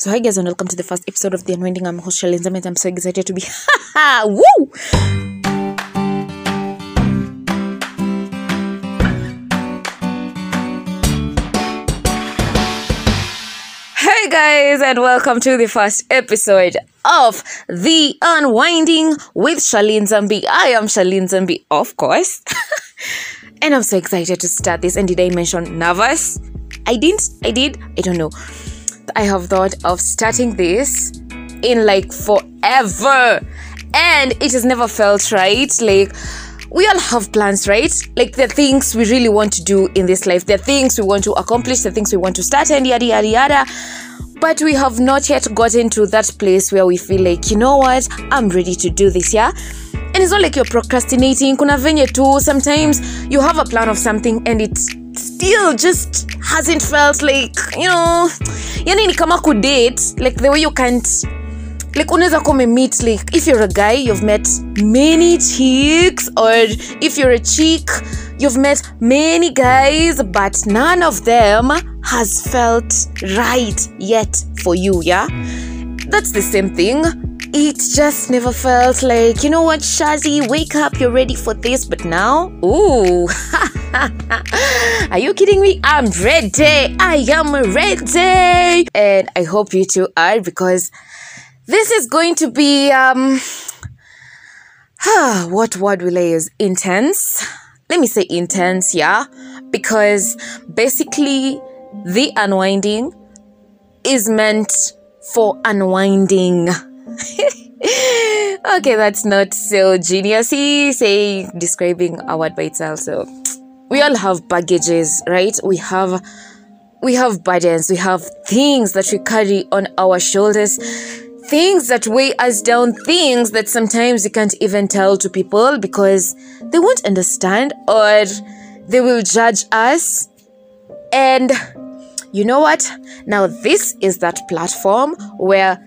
So hi guys and welcome to the first episode of The Unwinding. I'm host Shalin Zamet. I'm so excited to be Woo! Hey guys and welcome to the first episode of The Unwinding with Shalin Zambi. I am Shalin Zambi, of course. and I'm so excited to start this. And did I mention nervous? I didn't. I did. I don't know. I have thought of starting this in like forever. And it has never felt right. Like, we all have plans, right? Like, the things we really want to do in this life, the things we want to accomplish, the things we want to start, and yada, yada, yada. But we have not yet gotten to that place where we feel like, you know what, I'm ready to do this, yeah? And it's not like you're procrastinating. Kuna venye tu, sometimes you have a plan of something and it still just hasn't felt like, you know, yani ni kama kudate, like the way you can't like unaweza kuwa meet like if you're a guy you've met many chicks or if you're a chick you've met many guys but none of them has felt right yet for you yeah? That's the same thing it just never felt like you know what Shazzy, wake up you're ready for this but now ooh are you kidding me i'm ready i am ready and i hope you two are because this is going to be um what word will I use? Intense. Let me say intense, yeah. Because basically the unwinding is meant for unwinding. okay, that's not so geniusy, say describing a word by itself. So we all have baggages, right? We have we have burdens, we have things that we carry on our shoulders things that weigh us down, things that sometimes we can't even tell to people because they won't understand or they will judge us. And you know what? Now, this is that platform where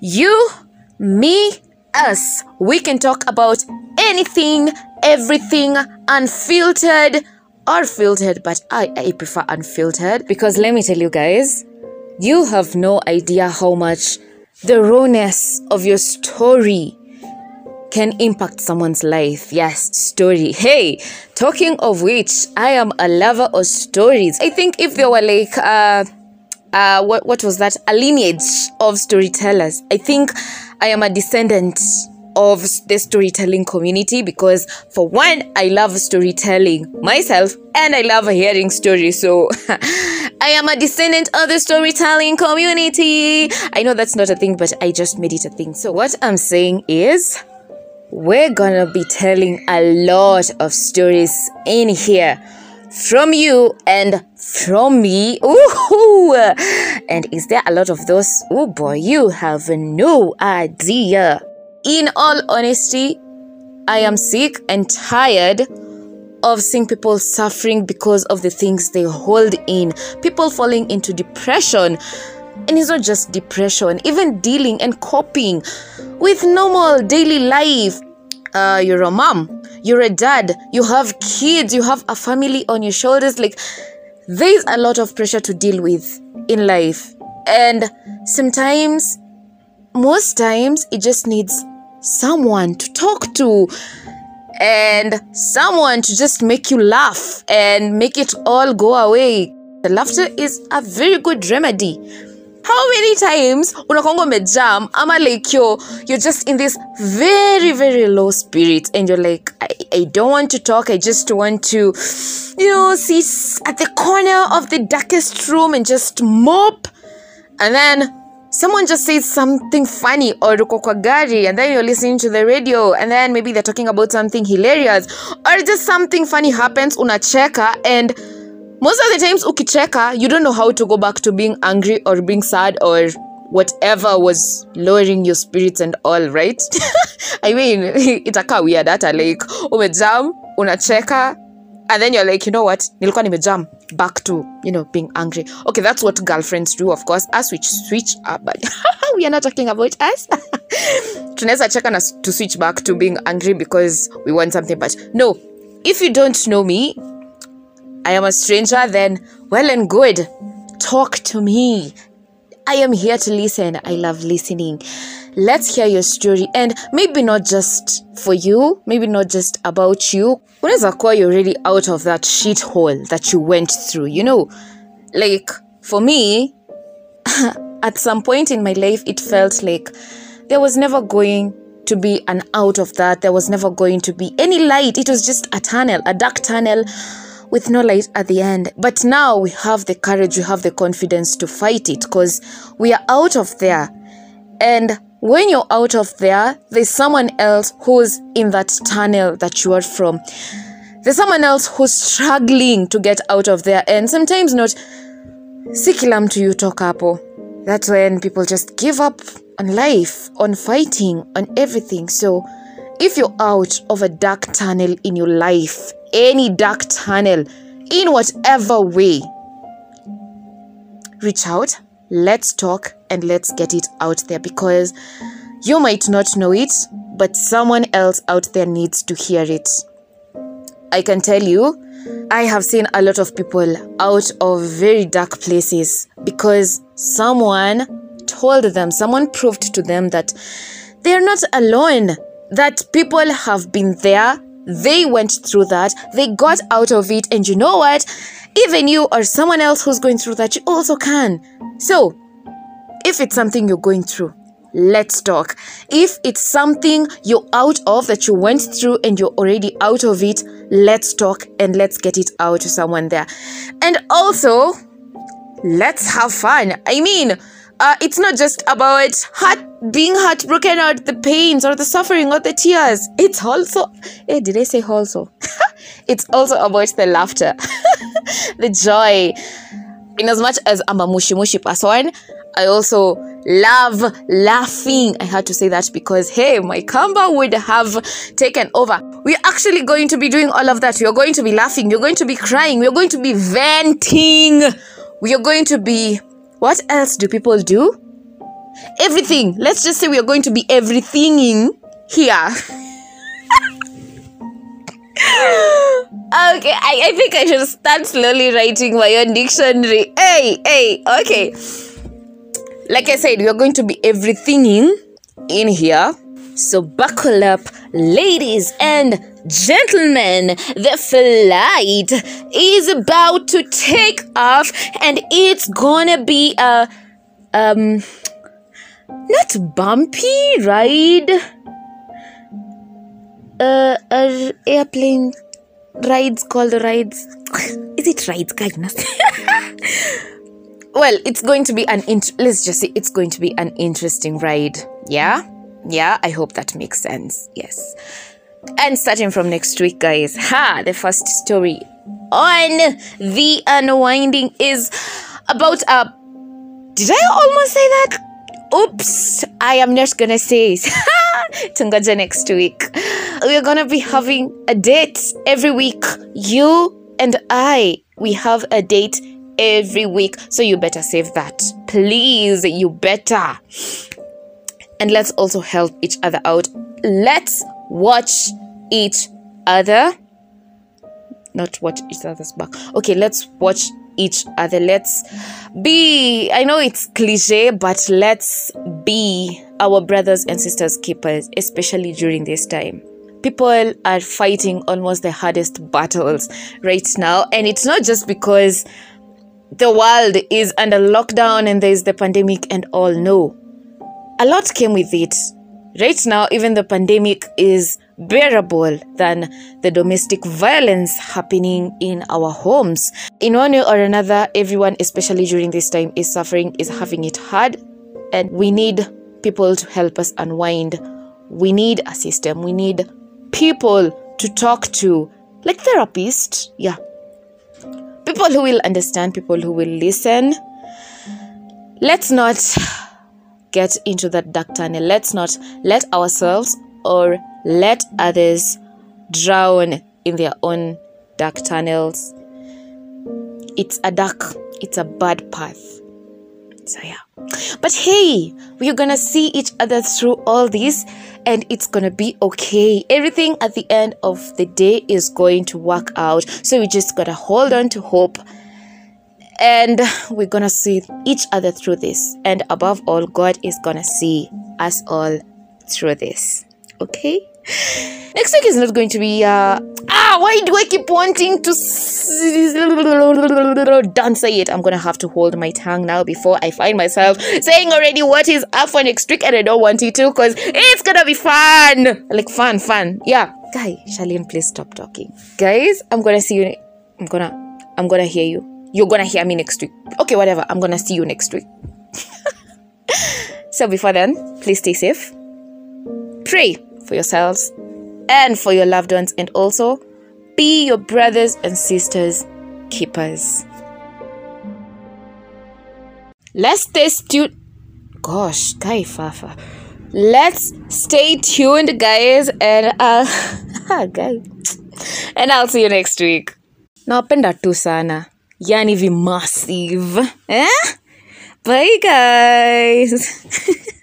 you, me, us, we can talk about anything, everything, unfiltered or filtered, but I, I prefer unfiltered because let me tell you guys, you have no idea how much the rawness of your story can impact someone's life. Yes, story. Hey, talking of which, I am a lover of stories. I think if there were like uh uh what what was that? A lineage of storytellers. I think I am a descendant of the storytelling community because for one i love storytelling myself and i love hearing stories so i am a descendant of the storytelling community i know that's not a thing but i just made it a thing so what i'm saying is we're gonna be telling a lot of stories in here from you and from me. And is there a lot of those? Oh boy, you have no idea in all honesty, I am sick and tired of seeing people suffering because of the things they hold in, people falling into depression. And it's not just depression, even dealing and coping with normal daily life. Uh, you're a mom, you're a dad, you have kids, you have a family on your shoulders. Like, there's a lot of pressure to deal with in life. And sometimes, most times, it just needs someone to talk to and someone to just make you laugh and make it all go away. The laughter is a very good remedy. How many times? Unakonga umejam ama like you're, you're just in this very very low spirit and you're like I, I don't want to talk. I just want to you know sit at the corner of the darkest room and just mope and then someone just says something funny or gari and then you're listening to the radio and then maybe they're talking about something hilarious or just something funny happens unacheka and most of the times ukicheka you don't know how to go back to being angry or being sad or whatever was lowering your spirits and all right? I mean itakaa weird hata like umejam unacheka and then you're like you know what? Nilikuwa nimejam back to you know being angry. Okay that's what girlfriends do of course. Us which switch up but we are not talking about us. Tunaweza cheka na to switch back to being angry because we want something but no. If you don't know me i am a stranger then well and good talk to me I am here to listen. I love listening. Let's hear your story and maybe not just for you, maybe not just about you. When is a kuwa you're already out of that shithole that you went through? You know, like for me, at some point in my life, it felt like there was never going to be an out of that. There was never going to be any light. It was just a tunnel, a dark tunnel with no light at the end. But now we have the courage, we have the confidence to fight it because we are out of there. And when you're out of there, there's someone else who's in that tunnel that you are from. There's someone else who's struggling to get out of there, and sometimes not. Sikilam you talk hapo. That's when people just give up on life, on fighting, on everything. So, if you're out of a dark tunnel in your life, any dark tunnel, in whatever way, reach out, let's talk, and let's get it out there because you might not know it, but someone else out there needs to hear it. I can tell you, I have seen a lot of people out of very dark places because someone told them, someone proved to them that they're not alone, that people have been there, they went through that, they got out of it, and you know what? Even you or someone else who's going through that, you also can. So, if it's something you're going through, let's talk. If it's something you're out of that you went through and you're already out of it, let's talk and let's get it out to someone there. And also, let's have fun. I mean, uh, it's not just about heart being heartbroken or the pains or the suffering or the tears. It's also, eh, did I say also? it's also about the laughter, the joy. In as much as I'm a mushy mushy person, I also love laughing. I had to say that because, hey, my Kamba would have taken over. We're actually going to be doing all of that. We're going to be laughing. We're going to be crying. We're going to be venting. We are going to be. What else do people do? Everything. Let's just say we are going to be everythinging here. okay, I, I think I should start slowly writing my own dictionary. Hey, hey, okay. Like I said, we are going to be everythinging in here. So buckle up, ladies and gentlemen. The flight is about to take off, and it's gonna be a um not bumpy ride. Uh, uh airplane rides called rides. Is it rides, kindness? well it's going to be an int- let's just say it's going to be an interesting ride yeah yeah i hope that makes sense yes and starting from next week guys ha the first story on the unwinding is about a did i almost say that oops i am not gonna say it. tungaja next week we're gonna be having a date every week you and i we have a date every week. So you better save that. Please, you better. And let's also help each other out. Let's watch each other. Not watch each other's back. Okay, let's watch each other. Let's be, I know it's cliche, but let's be our brothers and sisters keepers, especially during this time people are fighting almost the hardest battles right now and it's not just because the world is under lockdown and there's the pandemic and all. No. A lot came with it. Right now, even the pandemic is bearable than the domestic violence happening in our homes. In one way or another, everyone, especially during this time, is suffering, is having it hard, and we need people to help us unwind. We need a system. We need people to talk to, like therapists. Yeah, people who will understand, people who will listen. Let's not get into that dark tunnel. Let's not let ourselves or let others drown in their own dark tunnels. It's a dark, it's a bad path. So, yeah. But hey, we're gonna see each other through all this and it's gonna be okay. Everything at the end of the day is going to work out. So we just gotta hold on to hope and we're gonna see each other through this. And above all god is gonna see us all through this. Okay? Next week is not going to be uh ah why do i keep wanting to don't say it? I'm gonna have to hold my tongue now before i find myself saying already what is up for next week and i don't want it to because it's gonna be fun. Like fun fun. Yeah. Guy charlene please stop talking. Guys i'm gonna see you i'm gonna i'm gonna hear you you're gonna hear me next week. Okay whatever. I'm gonna see you next week. So before then please stay safe. Pray for yourselves and for your loved ones and also be your brothers and sisters keepers. Let's stay tuned. Gosh guy fafa. Let's stay tuned guys and uh guy and i'll see you next week. Nawapenda tu sana yani vi massive eh? Bye guys